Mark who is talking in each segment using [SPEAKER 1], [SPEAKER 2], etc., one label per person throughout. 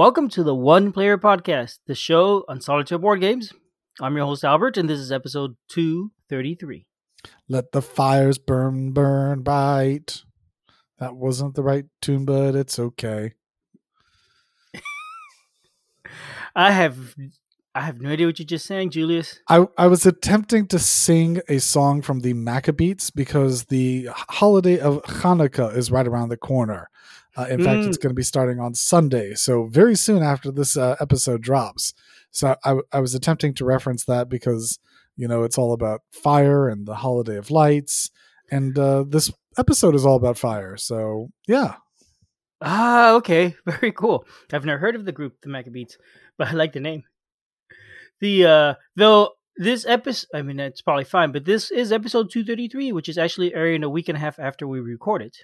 [SPEAKER 1] welcome to the One Player Podcast, the show on solitaire board games. I'm your host, Albert, and this is episode 233.
[SPEAKER 2] Let the fires burn, burn bright. That wasn't the right tune, but it's okay.
[SPEAKER 1] I have I have no idea what you just sang, Julius.
[SPEAKER 2] I, I was attempting to sing a song from the Maccabeats because the holiday of Hanukkah is right around the corner. Uh, in mm. fact, it's going to be starting on Sunday, so very soon after this uh, episode drops. So I, I was attempting to reference that because you know it's all about fire and the holiday of lights, and uh, this episode is all about fire. So yeah.
[SPEAKER 1] Ah, okay, very cool. I've never heard of the group, the Maccabeats, but I like the name. The uh though this episode, I mean, it's probably fine, but this is episode 233, which is actually airing a week and a half after we record it.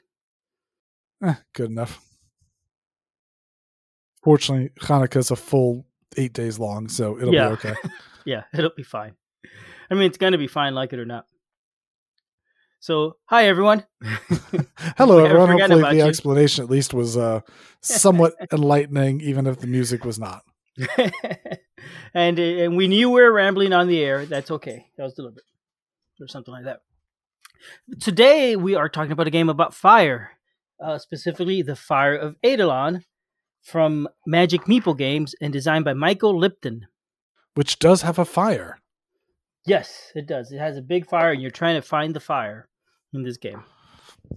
[SPEAKER 2] Eh, good enough. Fortunately, Hanukkah is a full eight days long, so it'll
[SPEAKER 1] yeah.
[SPEAKER 2] be okay.
[SPEAKER 1] yeah, it'll be fine. I mean, it's going to be fine, like it or not. So, hi everyone.
[SPEAKER 2] Hello everyone. Hopefully, the you. explanation at least was uh, somewhat enlightening, even if the music was not.
[SPEAKER 1] and and we knew we were rambling on the air. That's okay. That was deliberate, or something like that. Today we are talking about a game about fire, uh, specifically the Fire of Eidolon from Magic Meeple Games and designed by Michael Lipton.
[SPEAKER 2] Which does have a fire.
[SPEAKER 1] Yes, it does. It has a big fire, and you're trying to find the fire in this game.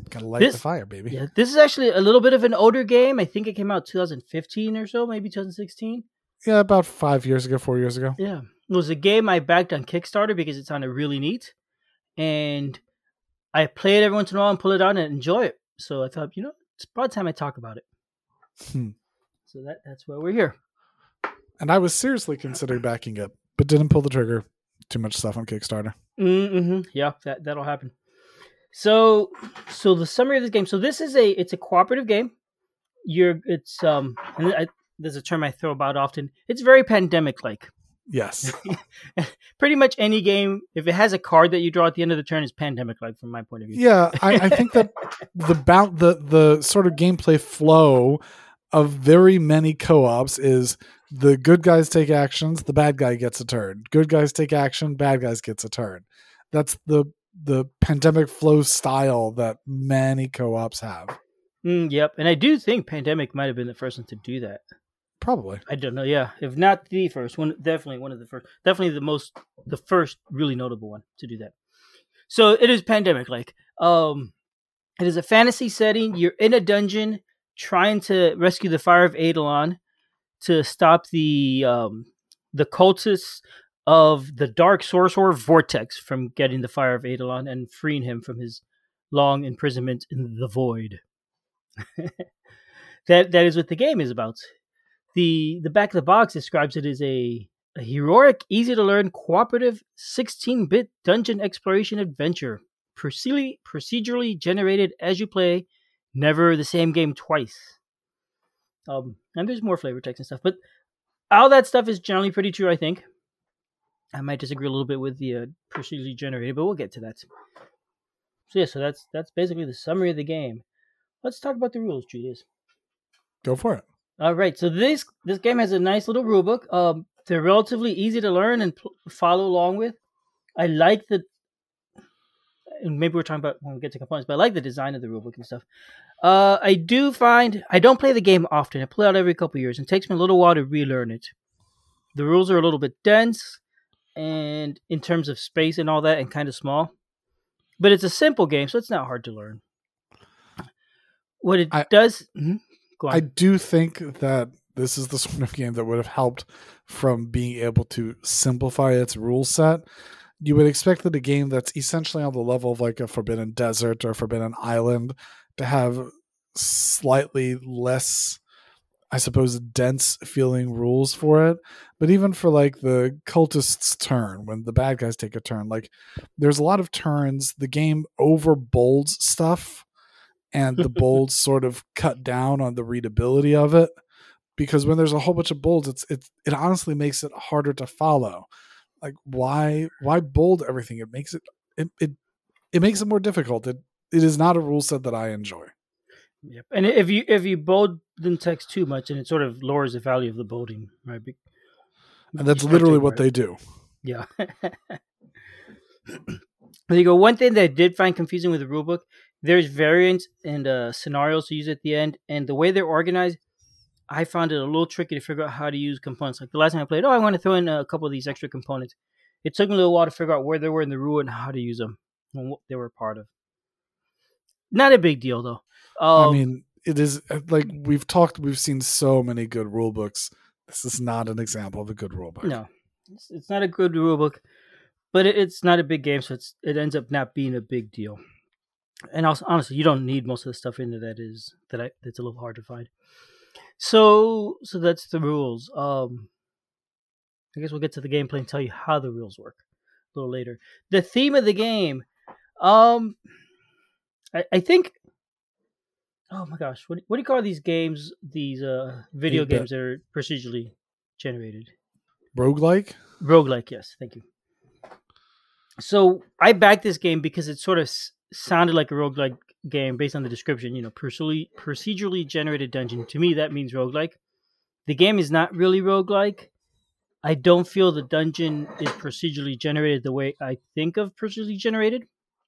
[SPEAKER 2] Gotta light this, the fire, baby.
[SPEAKER 1] Yeah, this is actually a little bit of an older game. I think it came out 2015 or so, maybe 2016.
[SPEAKER 2] Yeah, about five years ago, four years ago.
[SPEAKER 1] Yeah, it was a game I backed on Kickstarter because it sounded really neat, and I play it every once in a while and pull it out and enjoy it. So I thought, you know, it's about time I talk about it. Hmm. So that that's why we're here.
[SPEAKER 2] And I was seriously considering backing up, but didn't pull the trigger. Too much stuff on Kickstarter.
[SPEAKER 1] Mm-hmm. Yeah, that that'll happen. So, so the summary of this game. So this is a it's a cooperative game. You're it's um and I, there's a term I throw about often. It's very pandemic like.
[SPEAKER 2] Yes.
[SPEAKER 1] Pretty much any game, if it has a card that you draw at the end of the turn, is pandemic like from my point of view.
[SPEAKER 2] Yeah, I, I think that the bout the the sort of gameplay flow of very many co-ops is the good guys take actions, the bad guy gets a turn. Good guys take action, bad guys gets a turn. That's the the pandemic flow style that many co-ops have.
[SPEAKER 1] Mm, yep, and I do think pandemic might have been the first one to do that.
[SPEAKER 2] Probably.
[SPEAKER 1] I don't know. Yeah, if not the first one, definitely one of the first. Definitely the most, the first really notable one to do that. So it is pandemic like. Um, it is a fantasy setting. You're in a dungeon trying to rescue the fire of Eidolon to stop the um the cultists of the dark sorcerer Vortex from getting the fire of Eidolon and freeing him from his long imprisonment in the void. that that is what the game is about the the back of the box describes it as a, a heroic, easy to learn, cooperative 16 bit dungeon exploration adventure. Procedurally, procedurally generated as you play, never the same game twice. Um, and there's more flavor text and stuff, but all that stuff is generally pretty true, I think. I might disagree a little bit with the uh, procedurally generated, but we'll get to that. So yeah, so that's that's basically the summary of the game. Let's talk about the rules, Julius.
[SPEAKER 2] Go for it.
[SPEAKER 1] All right, so this this game has a nice little rulebook. Um, they're relatively easy to learn and pl- follow along with. I like the, and maybe we're talking about when we get to components, but I like the design of the rulebook and stuff. Uh, I do find I don't play the game often. I play out every couple years, and it takes me a little while to relearn it. The rules are a little bit dense, and in terms of space and all that, and kind of small. But it's a simple game, so it's not hard to learn. What it I, does. Mm-hmm.
[SPEAKER 2] I do think that this is the sort of game that would have helped from being able to simplify its rule set. You would expect that a game that's essentially on the level of like a Forbidden Desert or Forbidden Island to have slightly less, I suppose, dense feeling rules for it. But even for like the cultist's turn, when the bad guys take a turn, like there's a lot of turns. The game over bolds stuff and the bolds sort of cut down on the readability of it because when there's a whole bunch of bolds it's it it honestly makes it harder to follow like why why bold everything it makes it it it, it makes it more difficult it it is not a rule set that i enjoy
[SPEAKER 1] Yep. And if you if you bold the text too much, and it sort of lowers the value of the bolding, right? Be-
[SPEAKER 2] And that's literally what they do.
[SPEAKER 1] Yeah. there you go. One thing that I did find confusing with the rulebook, there's variants and uh, scenarios to use at the end, and the way they're organized, I found it a little tricky to figure out how to use components. Like the last time I played, oh, I want to throw in a couple of these extra components. It took me a little while to figure out where they were in the rule and how to use them and what they were part of. Not a big deal though. Um,
[SPEAKER 2] I mean, it is uh, like we've talked. We've seen so many good rule books. This is not an example of a good rule book.
[SPEAKER 1] No, it's, it's not a good rule book, but it, it's not a big game, so it's it ends up not being a big deal. And also, honestly, you don't need most of the stuff in there that is that I that's a little hard to find. So, so that's the rules. Um, I guess we'll get to the gameplay and tell you how the rules work a little later. The theme of the game, um, I, I think. Oh my gosh, what what do you call these games? These uh video
[SPEAKER 2] 8-bit.
[SPEAKER 1] games that are procedurally generated.
[SPEAKER 2] Roguelike?
[SPEAKER 1] Roguelike, yes, thank you. So I backed this game because it sort of sounded like a roguelike game based on the description. You know, procedurally, generated dungeon. To me, that means roguelike. The game is not really roguelike. I don't feel the dungeon is procedurally generated the way I think of procedurally generated.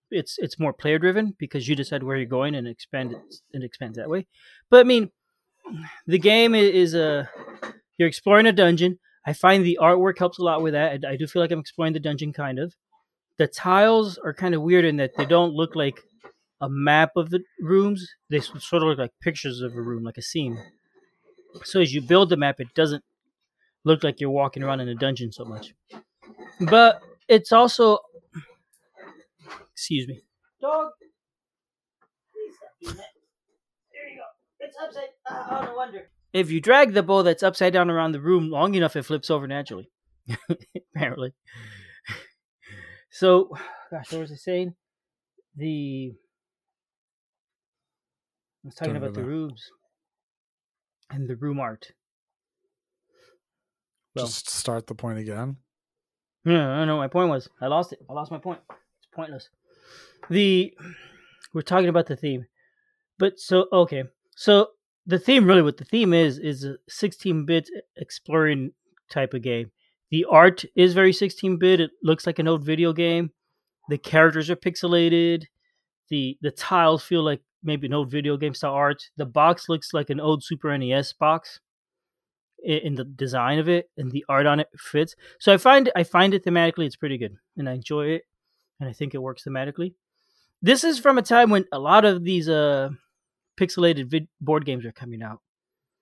[SPEAKER 1] It's it's more player driven because you decide where you're going and expand it, it expands that way. But I mean, the game is a you're exploring a dungeon. I find the artwork helps a lot with that. I do feel like I'm exploring the dungeon kind of. The tiles are kind of weird in that they don't look like a map of the rooms. They sort of look like pictures of a room, like a scene. So as you build the map, it doesn't look like you're walking around in a dungeon so much. But it's also, excuse me, dog. Please stop. There you go. It's upside. Uh, oh no wonder. If you drag the bow that's upside down around the room long enough, it flips over naturally. Apparently. So, gosh, what was I saying? The I was talking
[SPEAKER 2] Don't
[SPEAKER 1] about the rooms and the room art. Well,
[SPEAKER 2] Just start the point again.
[SPEAKER 1] yeah, I don't know what my point was. I lost it. I lost my point. It's pointless. The we're talking about the theme, but so okay. So the theme, really, what the theme is, is a 16-bit exploring type of game. The art is very 16-bit. It looks like an old video game. The characters are pixelated. the The tiles feel like maybe an old video game style art. The box looks like an old Super NES box in the design of it, and the art on it fits. So I find I find it thematically it's pretty good, and I enjoy it, and I think it works thematically. This is from a time when a lot of these uh pixelated vid- board games are coming out.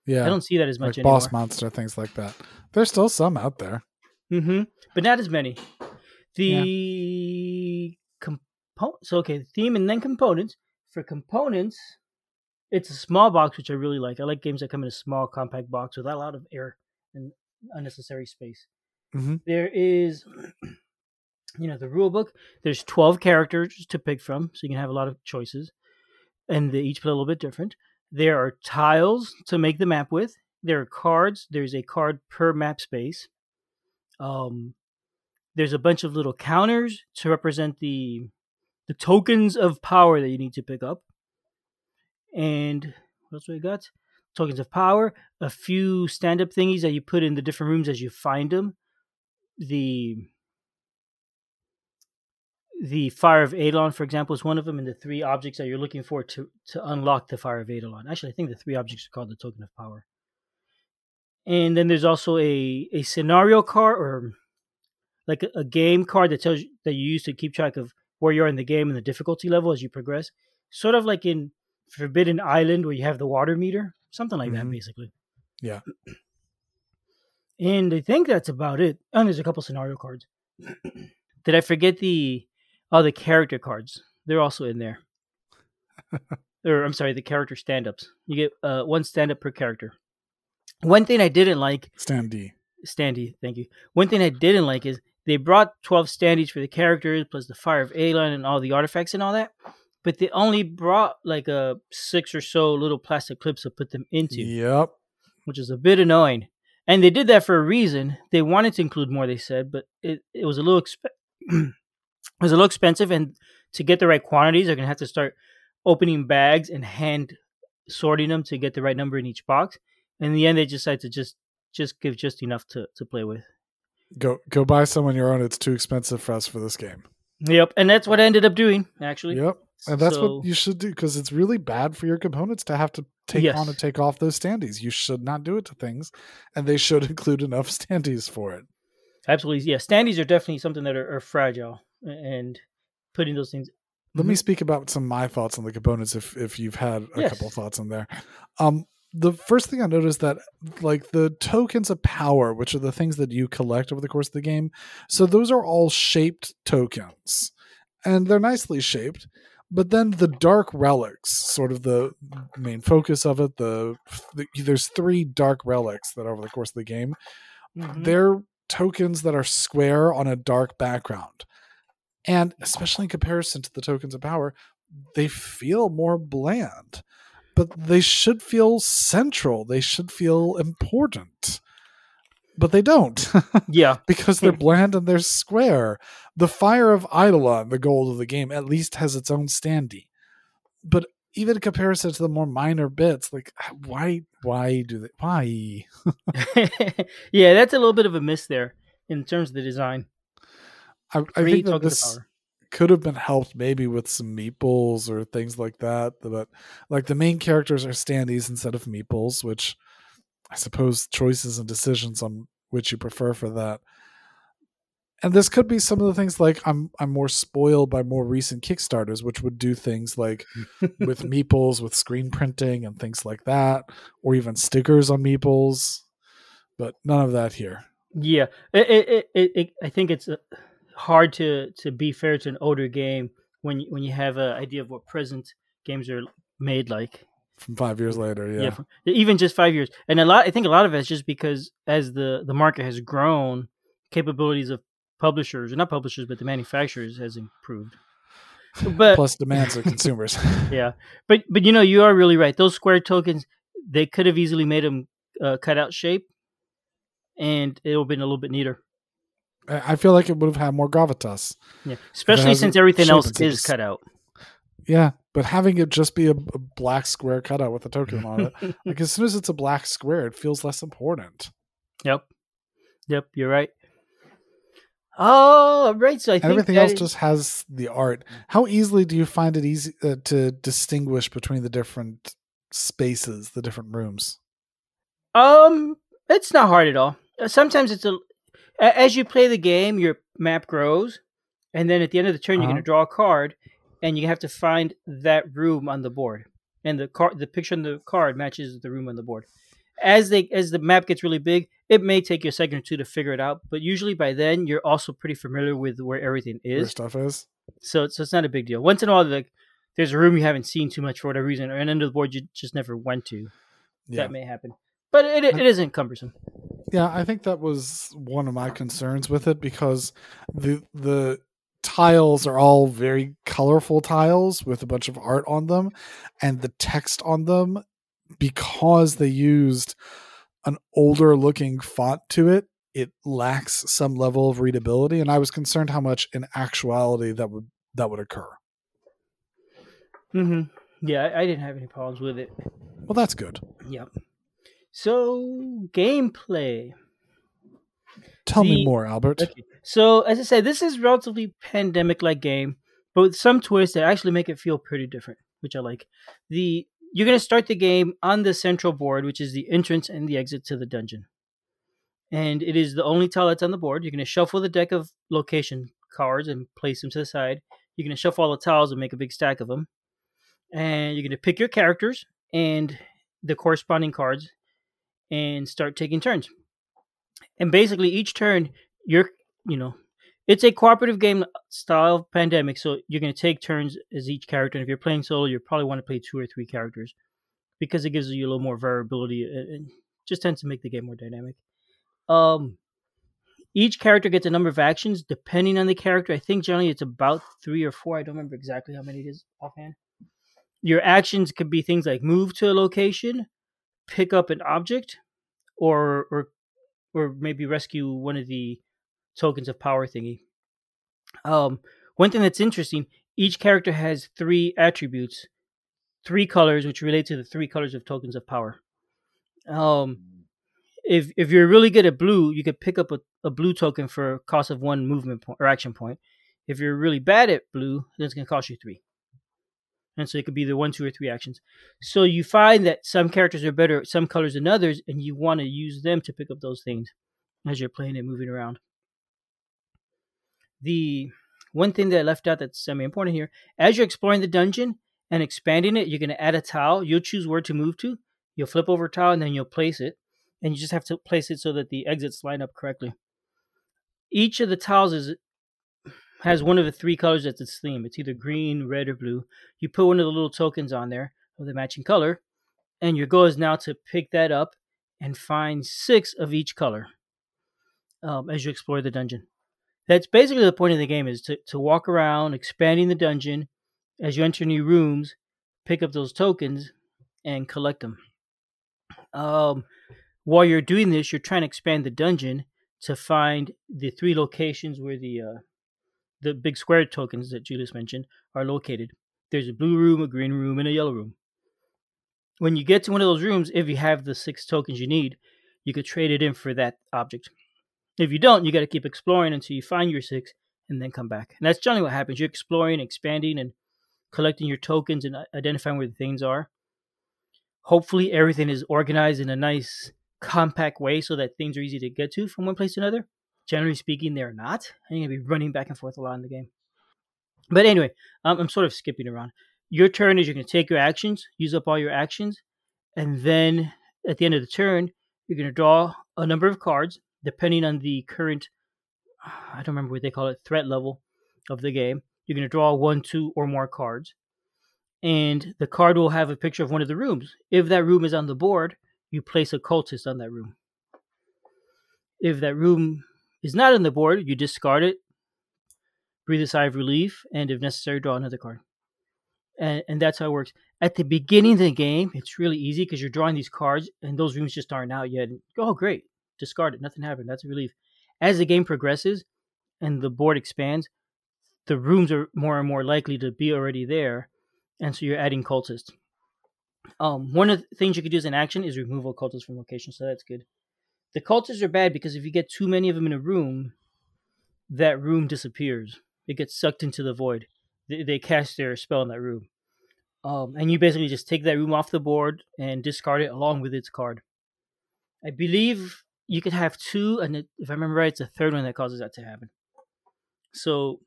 [SPEAKER 2] Yeah.
[SPEAKER 1] I don't see that as
[SPEAKER 2] like
[SPEAKER 1] much anymore.
[SPEAKER 2] Boss Monster, things like that. There's still some out there.
[SPEAKER 1] Hmm But not as many. The components. So okay, theme and then components. For components, it's a small box, which I really like. I like games that come in a small, compact box without a lot of air and unnecessary space.
[SPEAKER 2] Mhm.
[SPEAKER 1] There is, you know, the rule book. There's twelve characters to pick from, so you can have a lot of choices, and they each play a little bit different. There are tiles to make the map with. There are cards. There's a card per map space. Um, there's a bunch of little counters to represent the the tokens of power that you need to pick up. And what else we got? Tokens of power, a few stand up thingies that you put in the different rooms as you find them. The the fire of Eidolon, for example, is one of them, and the three objects that you're looking for to to unlock the fire of Eidolon. Actually, I think the three objects are called the token of power. And then there's also a a scenario card or like a, a game card that tells you that you use to keep track of where you are in the game and the difficulty level as you progress. Sort of like in Forbidden Island where you have the water meter, something like that,
[SPEAKER 2] Mhm.
[SPEAKER 1] basically.
[SPEAKER 2] Yeah.
[SPEAKER 1] And I think that's about it. And there's a couple scenario cards. Did I forget the oh the character cards? They're also in there. or I'm sorry, the character stand-ups. You get uh, one stand-up per character. One thing I didn't like
[SPEAKER 2] Stand D.
[SPEAKER 1] standee. Thank you. One thing I didn't like is they brought 12 standees for the characters, plus the Fire of Eidolon and all the artifacts and all that. But they only brought like a six or so little plastic clips to put them into,
[SPEAKER 2] Yep.
[SPEAKER 1] which is a bit annoying. And they did that for a reason. They wanted to include more, they said, but it, it was a little exp- it was a little expensive. And to get the right quantities, they're gonna have to start opening bags and hand sorting them to get the right number in each box. In the end, they decide to just just give just enough to, to play with.
[SPEAKER 2] Go go buy some on your own. It's too expensive for us for this game.
[SPEAKER 1] Yep, and that's what I ended up doing actually.
[SPEAKER 2] Yep, and that's
[SPEAKER 1] So-
[SPEAKER 2] what you should do because it's really bad for your components to have to take
[SPEAKER 1] Yes.
[SPEAKER 2] on and take off those standees. You should not do it to things, and they should include enough standees for it.
[SPEAKER 1] Absolutely, yeah. Standees are definitely something that are, are fragile, and putting those things.
[SPEAKER 2] Let
[SPEAKER 1] Mm-hmm.
[SPEAKER 2] me speak about some of my thoughts on the components if if you've had a
[SPEAKER 1] Yes.
[SPEAKER 2] couple thoughts on there. Um the first thing I noticed that like the tokens of power, which are the things that you collect over the course of the game, so those are all shaped tokens. And they're nicely shaped. But then the dark relics, sort of the main focus of it, the, the there's three dark relics that over the course of the game
[SPEAKER 1] Mhm.
[SPEAKER 2] they're tokens that are square on a dark background. And especially in comparison to the tokens of power, they feel more bland. But they should feel central. They should feel important. But they don't
[SPEAKER 1] Yeah,
[SPEAKER 2] because they're bland and they're square. The Fire of Eidolon, the goal of the game, at least has its own standee. But even in comparison to the more minor bits, like why why do they why?
[SPEAKER 1] yeah, that's a little bit of a miss there in terms of the design.
[SPEAKER 2] I, I think that
[SPEAKER 1] tokens of
[SPEAKER 2] this could have been helped maybe with some meeples or things like that. But like the main characters are standees instead of meeples, which I suppose choices and decisions on which you prefer for that. And this could be some of the things like I'm I'm more spoiled by more recent Kickstarters, which would do things like with meeples with screen printing and things like that, or even stickers on meeples. But none of that here.
[SPEAKER 1] Yeah, it, it, it, I think it's uh, hard to to be fair to an older game when you, when you have an idea of what present games are made like.
[SPEAKER 2] From five years later, yeah.
[SPEAKER 1] from- even just five years, and a lot. I think a lot of it's just because as the the market has grown, capabilities of publishers, or not publishers, but the manufacturers has improved. But
[SPEAKER 2] Plus demands of consumers.
[SPEAKER 1] yeah, but but you know you are really right. Those square tokens, they could have easily made them uh, cut out shape, and it would have been a little bit neater.
[SPEAKER 2] I feel like it would have had more gravitas.
[SPEAKER 1] Yeah, especially since everything else is
[SPEAKER 2] s-
[SPEAKER 1] cut out.
[SPEAKER 2] Yeah, but having it just be a, a black square cutout with a token on it, like as soon as it's a black square, it feels less important.
[SPEAKER 1] Yep, yep, you're right. Oh, right. So I think
[SPEAKER 2] everything else
[SPEAKER 1] is-
[SPEAKER 2] just has the art. How easily do you find it easy uh, to distinguish between the different spaces, the different rooms?
[SPEAKER 1] um, it's not hard at all. Sometimes it's a- as you play the game, your map grows, and then at the end of the turn, you're
[SPEAKER 2] Uh-huh.
[SPEAKER 1] going to draw a card, and you have to find that room on the board, and the card, the picture on the card matches the room on the board. As they as the map gets really big, it may take you a second or two to figure it out, but usually by then you're also pretty familiar with where everything
[SPEAKER 2] Where
[SPEAKER 1] is.
[SPEAKER 2] stuff is?
[SPEAKER 1] So, so it's not a big deal. Once in a while, like there's a room you haven't seen too much for whatever reason, or an end of the board you just never went to.
[SPEAKER 2] Yeah.
[SPEAKER 1] That may happen, but it, it isn't cumbersome.
[SPEAKER 2] Yeah, I think that was one of my concerns with it because the the tiles are all very colorful tiles with a bunch of art on them and the text on them because they used an older looking font to it it lacks some level of readability and I was concerned how much in actuality that would that would occur.
[SPEAKER 1] hmm Yeah, I, I didn't have any problems with it.
[SPEAKER 2] Well, that's good.
[SPEAKER 1] Yep. So gameplay.
[SPEAKER 2] Tell me more, Albert.
[SPEAKER 1] Okay. So as I said, this is relatively pandemic-like game, but with some twists that actually make it feel pretty different, which I like. The you're going to start the game on the central board, which is the entrance and the exit to the dungeon, and it is the only tile that's on the board. You're going to shuffle the deck of location cards and place them to the side. You're going to shuffle all the tiles and make a big stack of them, and you're going to pick your characters and the corresponding cards, and start taking turns. And basically, each turn you're you know it's a cooperative game style pandemic so you're going to take turns as each character and if you're playing solo you probably want to play two or three characters because it gives you a little more variability and and just tends to make the game more dynamic. Um each character gets a number of actions depending on the character. I think generally it's about three or four i don't remember exactly how many it is offhand. Your actions could be things like move to a location pick up an object or or or maybe rescue one of the tokens of power thingy. Um, one thing that's interesting: each character has three attributes three colors, which relate to the three colors of tokens of power. Um, if if you're really good at blue, you could pick up a, a blue token for a cost of one movement point or action point. If you're really bad at blue, then it's going to cost you three. And so it could be the one, two, or three actions. So you find that some characters are better at some colors than others, and you want to use them to pick up those things as you're playing and moving around. The one thing that I left out that's semi important here as you're exploring the dungeon and expanding it, you're going to add a tile. You'll choose where to move to. You'll flip over a tile and then you'll place it. And you just have to place it so that the exits line up correctly. Each of the tiles is has one of the three colors that's its theme. It's either green, red, or blue. You put one of the little tokens on there of the matching color, and your goal is now to pick that up and find six of each color um, as you explore the dungeon. That's basically the point of the game is to, to walk around, expanding the dungeon. As you enter new rooms, pick up those tokens and collect them. Um, while you're doing this, you're trying to expand the dungeon to find the three locations where the uh, the big square tokens that Julius mentioned are located. There's a blue room, a green room, and a yellow room. When you get to one of those rooms, if you have the six tokens you need, you could trade it in for that object. If you don't, you got to keep exploring until you find your six and then come back. And that's generally what happens. You're exploring, expanding, and collecting your tokens and uh, identifying where the things are. Hopefully, everything is organized in a nice, compact way so that things are easy to get to from one place to another. Generally speaking, they're not. And you're going to be running back and forth a lot in the game. But anyway, um, I'm sort of skipping around. Your turn is you're going to take your actions, use up all your actions, and then at the end of the turn, you're going to draw a number of cards depending on the current, I don't remember what they call it, threat level of the game. You're going to draw one, two, or more cards. And the card will have a picture of one of the rooms. If that room is on the board, you place a cultist on that room. If that room is not on the board, you discard it, breathe a sigh of relief, and if necessary, draw another card. And, and that's how it works. At the beginning of the game, it's really easy because you're drawing these cards, and those rooms just aren't out yet. oh, great discard it. Nothing happened. That's a relief. As the game progresses and the board expands, the rooms are more and more likely to be already there, and so you're adding cultists. Um, one of the things you could do as an action is remove a cultist from location, so that's good. The cultists are bad because if you get too many of them in a room, that room disappears. It gets sucked into the void. They, they cast their spell in that room. Um, and you basically just take that room off the board and discard it along with its card. I believe you could have two, and if I remember right, it's a third one that causes that to happen. So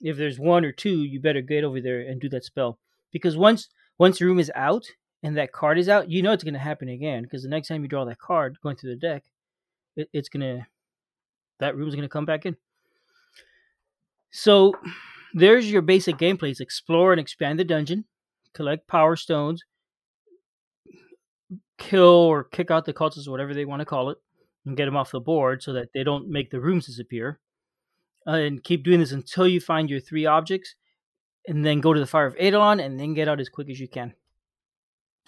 [SPEAKER 1] if there's one or two, you better get over there and do that spell because once once the room is out and that card is out, you know it's going to happen again because the next time you draw that card going through the deck, it, it's gonna that room's gonna come back in. So there's your basic gameplay: is explore and expand the dungeon, collect power stones, kill or kick out the cultists, whatever they want to call it, and get them off the board so that they don't make the rooms disappear. Uh, and keep doing this until you find your three objects, and then go to the Fire of Eidolon, and then get out as quick as you can.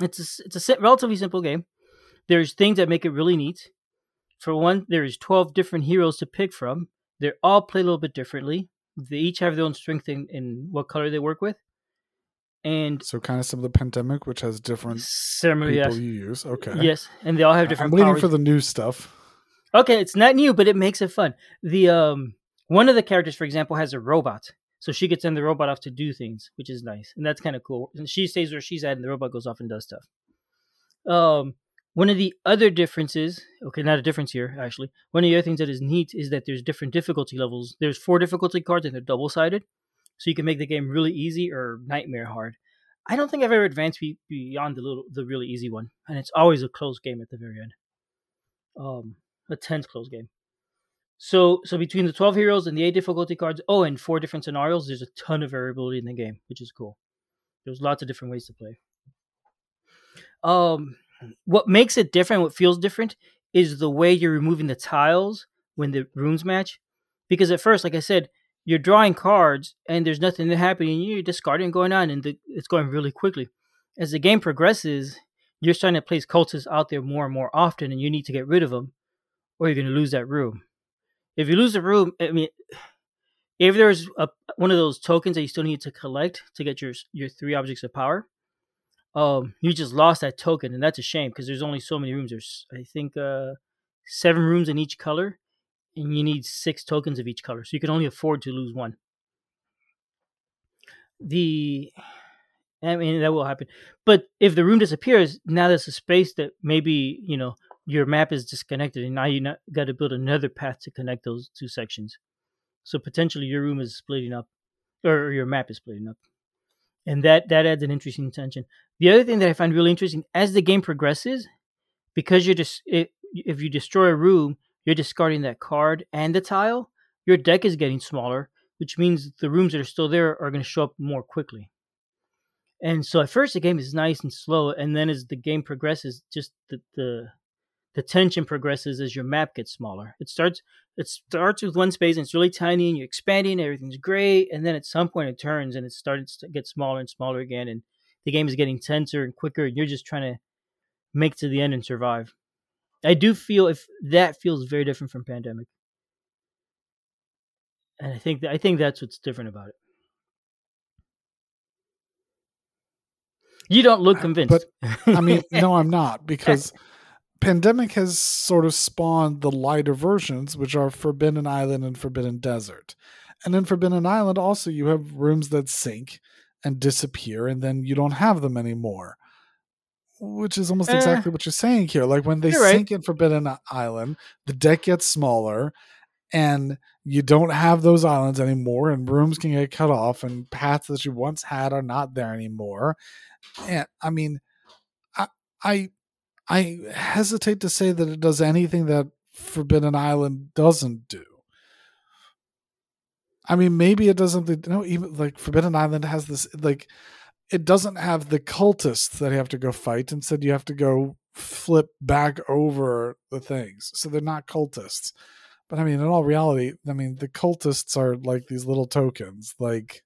[SPEAKER 1] It's a, it's a relatively simple game. There's things that make it really neat. For one, there's 12 different heroes to pick from. They all play a little bit differently. They each have their own strength in, in what color they work with. And
[SPEAKER 2] so, kind of some of the pandemic, which has different
[SPEAKER 1] similar,
[SPEAKER 2] people
[SPEAKER 1] yes.
[SPEAKER 2] you use. Okay.
[SPEAKER 1] Yes, and they all have different.
[SPEAKER 2] I'm waiting
[SPEAKER 1] powers.
[SPEAKER 2] for the new stuff.
[SPEAKER 1] Okay, it's not new, but it makes it fun. The um one of the characters, for example, has a robot. So she gets send the robot off to do things, which is nice. And that's kind of cool. And she stays where she's at and the robot goes off and does stuff. Um one of the other differences, okay, not a difference here, actually. One of the other things that is neat is that there's different difficulty levels. There's four difficulty cards and they're double sided. So you can make the game really easy or nightmare hard. I don't think I've ever advanced beyond the little, the really easy one, and it's always a close game at the very end. Um, a tense close game. So so between the twelve heroes and the eight difficulty cards, oh, and four different scenarios, there's a ton of variability in the game, which is cool. There's lots of different ways to play. Um, what makes it different, what feels different, is the way you're removing the tiles when the rooms match. Because at first, like I said, you're drawing cards and there's nothing happening. You're discarding going on, and the, it's going really quickly. As the game progresses, you're starting to place cultists out there more and more often, and you need to get rid of them or you're going to lose that room. If you lose the room, I mean, if there's a, one of those tokens that you still need to collect to get your your three objects of power, um, you just lost that token, and that's a shame because there's only so many rooms. There's I think uh, seven rooms in each color, and you need six tokens of each color, so you can only afford to lose one. The I mean that will happen, but if the room disappears, now there's a space that maybe you know your map is disconnected, and now you got to build another path to connect those two sections. So potentially your room is splitting up, or your map is splitting up, and that that adds an interesting tension. The other thing that I find really interesting as the game progresses, because you're just it, if you destroy a room, you're discarding that card and the tile. Your deck is getting smaller, which means the rooms that are still there are going to show up more quickly. And so at first the game is nice and slow, and then as the game progresses, just the the the tension progresses as your map gets smaller. It starts it starts with one space and it's really tiny and you're expanding, everything's great, and then at some point it turns and it starts to get smaller and smaller again, and the game is getting tenser and quicker, and you're just trying to make to the end and survive. I do feel if that feels very different from Pandemic, and I think that, I think that's what's different about it. You don't look uh, convinced.
[SPEAKER 2] But I mean, no, I'm not because Pandemic has sort of spawned the lighter versions, which are Forbidden Island and Forbidden Desert. And in Forbidden Island, also, you have rooms that sink and disappear, and then you don't have them anymore. Which is almost uh, exactly what you're saying here. Like when they sink right. in Forbidden Island, the deck gets smaller, and you don't have those islands anymore, and rooms can get cut off, and paths that you once had are not there anymore. And I mean, I, I I hesitate to say that it does anything that Forbidden Island doesn't do. I mean, maybe it doesn't. No, even like Forbidden Island has this like it doesn't have the cultists that you have to go fight. Instead, you have to go flip back over the things, so they're not cultists. But I mean, in all reality, I mean, the cultists are like these little tokens. Like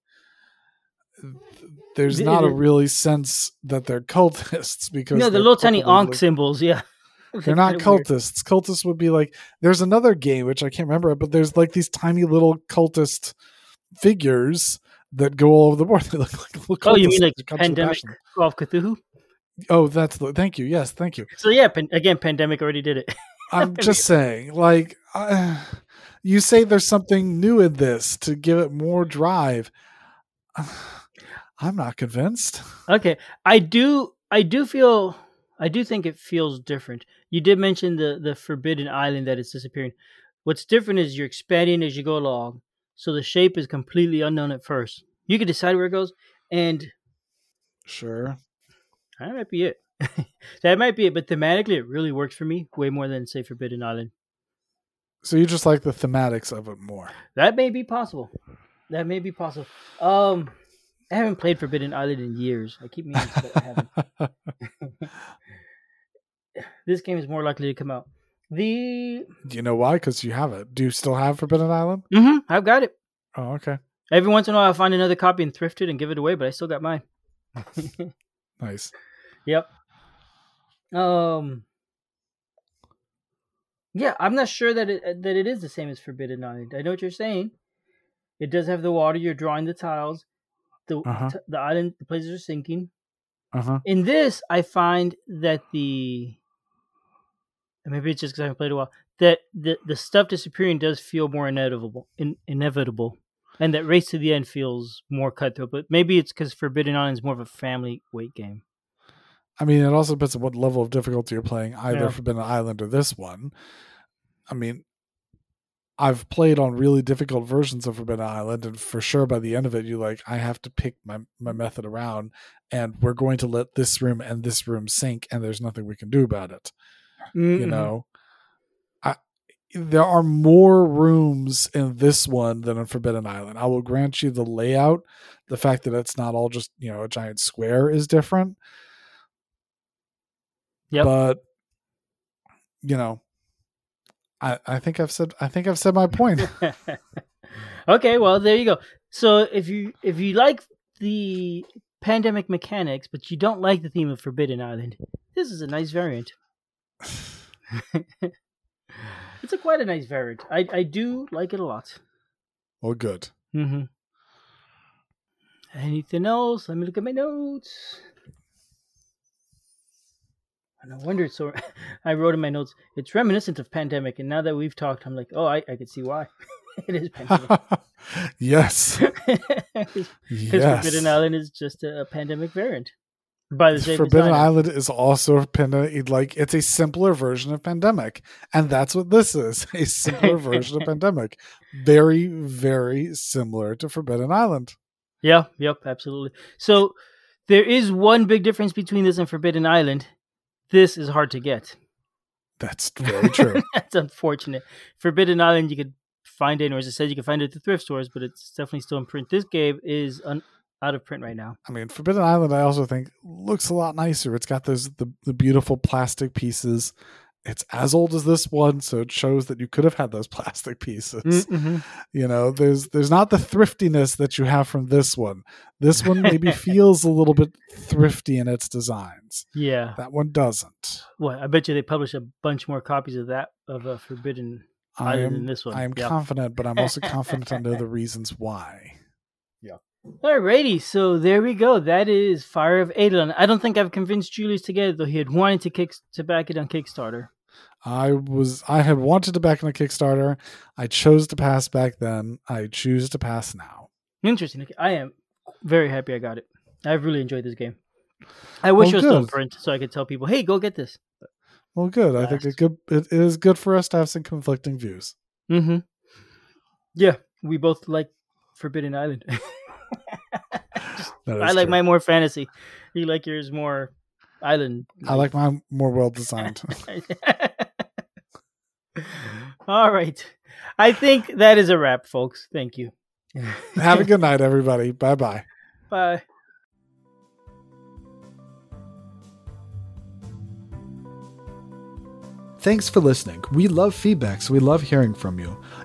[SPEAKER 2] there's not a really sense that they're cultists because
[SPEAKER 1] no, the little tiny onk like, symbols, yeah.
[SPEAKER 2] They're not cultists. Weird. Cultists would be like there's another game which I can't remember, but there's like these tiny little cultist figures that go all over the board. They look like
[SPEAKER 1] little oh, you mean like Pandemic of Cthulhu?
[SPEAKER 2] Oh, that's the thank you. Yes, thank you.
[SPEAKER 1] So yeah, pan, again, Pandemic already did it.
[SPEAKER 2] I'm just saying, like, uh, you say there's something new in this to give it more drive. I'm not convinced.
[SPEAKER 1] Okay, I do. I do feel. I do think it feels different. You did mention the the Forbidden Island that is disappearing. What's different is you're expanding as you go along, so the shape is completely unknown at first. You can decide where it goes, and
[SPEAKER 2] sure,
[SPEAKER 1] that might be it. that might be it. But thematically, it really works for me way more than say Forbidden Island.
[SPEAKER 2] So you just like the thematics of it more.
[SPEAKER 1] That may be possible. That may be possible. Um, I haven't played Forbidden Island in years. I keep meaning to, but I haven't. this game is more likely to come out. The
[SPEAKER 2] Do you know why? Because you have it. Do you still have Forbidden Island?
[SPEAKER 1] Mm-hmm. I've got it.
[SPEAKER 2] Oh, okay.
[SPEAKER 1] Every once in a while, I find another copy and thrift it and give it away, but I still got mine.
[SPEAKER 2] nice.
[SPEAKER 1] Yep. Um. Yeah, I'm not sure that it that it is the same as Forbidden Island. I know what you're saying. It does have the water. You're drawing the tiles the uh-huh. t- the island the places are sinking.
[SPEAKER 2] Uh-huh.
[SPEAKER 1] In this, I find that the maybe it's just because I haven't played a while that the the stuff disappearing does feel more inevitable, in, inevitable, and that race to the end feels more cutthroat. But maybe it's because Forbidden Island is more of a family weight game.
[SPEAKER 2] I mean, it also depends on what level of difficulty you're playing, either yeah. Forbidden Island or this one. I mean, I've played on really difficult versions of Forbidden Island, and for sure by the end of it, you like I have to pick my my method around, and we're going to let this room and this room sink, and there's nothing we can do about it. Mm-hmm. You know, I there are more rooms in this one than in Forbidden Island. I will grant you the layout, the fact that it's not all just you know a giant square is different.
[SPEAKER 1] Yeah,
[SPEAKER 2] but you know I, I think I've said I think I've said my point.
[SPEAKER 1] okay, well there you go. So if you if you like the pandemic mechanics, but you don't like the theme of Forbidden Island, this is a nice variant. it's a quite a nice variant. I I do like it a lot.
[SPEAKER 2] Well, good.
[SPEAKER 1] Mm-hmm. Anything else? Let me look at my notes. No wonder it's so. I wrote in my notes, it's reminiscent of pandemic, and now that we've talked, I'm like, oh, I, I could see why. it is pandemic.
[SPEAKER 2] yes.
[SPEAKER 1] Because
[SPEAKER 2] yes.
[SPEAKER 1] Forbidden Island is just a, a pandemic variant. By the same
[SPEAKER 2] Forbidden. Island is also a pandemic. Like it's a simpler version of Pandemic, and that's what this is—a simpler version of Pandemic. Very, very similar to Forbidden Island.
[SPEAKER 1] Yeah, yep, absolutely. So there is one big difference between this and Forbidden Island. This is hard to get.
[SPEAKER 2] That's very true.
[SPEAKER 1] That's unfortunate. Forbidden Island, you could find it, or as I said, you can find it at the thrift stores, but it's definitely still in print. This game is un- out of print right now.
[SPEAKER 2] I mean, Forbidden Island, I also think looks a lot nicer. It's got those the, the beautiful plastic pieces. It's as old as this one, so it shows that you could have had those plastic pieces.
[SPEAKER 1] Mm-hmm.
[SPEAKER 2] You know, there's there's not the thriftiness that you have from this one. This one maybe feels a little bit thrifty in its designs.
[SPEAKER 1] Yeah.
[SPEAKER 2] That one doesn't.
[SPEAKER 1] Well, I bet you they publish a bunch more copies of that of uh, Forbidden
[SPEAKER 2] I
[SPEAKER 1] Island than
[SPEAKER 2] am
[SPEAKER 1] this one.
[SPEAKER 2] I am
[SPEAKER 1] Yep.
[SPEAKER 2] confident, but I'm also confident I know the reasons why.
[SPEAKER 1] Alrighty, so there we go. That is Fire of Eidolon. I don't think I've convinced Julius to get it though. He had wanted to kick to back it on Kickstarter.
[SPEAKER 2] I was I had wanted to back on a Kickstarter. I chose to pass back then. I choose to pass now.
[SPEAKER 1] Interesting. I am very happy I got it. I've really enjoyed this game. I wish
[SPEAKER 2] Well,
[SPEAKER 1] it was still in print so I could tell people, "Hey, go get this."
[SPEAKER 2] Well, good. I think it good. It is good for us to have some conflicting views.
[SPEAKER 1] Mm-hmm. Yeah, we both like Forbidden Island.
[SPEAKER 2] That
[SPEAKER 1] I like
[SPEAKER 2] true.
[SPEAKER 1] mine more fantasy. You like yours more island.
[SPEAKER 2] I like mine more well designed.
[SPEAKER 1] All right. I think that is a wrap, folks. Thank you.
[SPEAKER 2] have a good night, everybody. Bye bye.
[SPEAKER 1] Bye.
[SPEAKER 3] Thanks for listening. We love feedback, so we love hearing from you.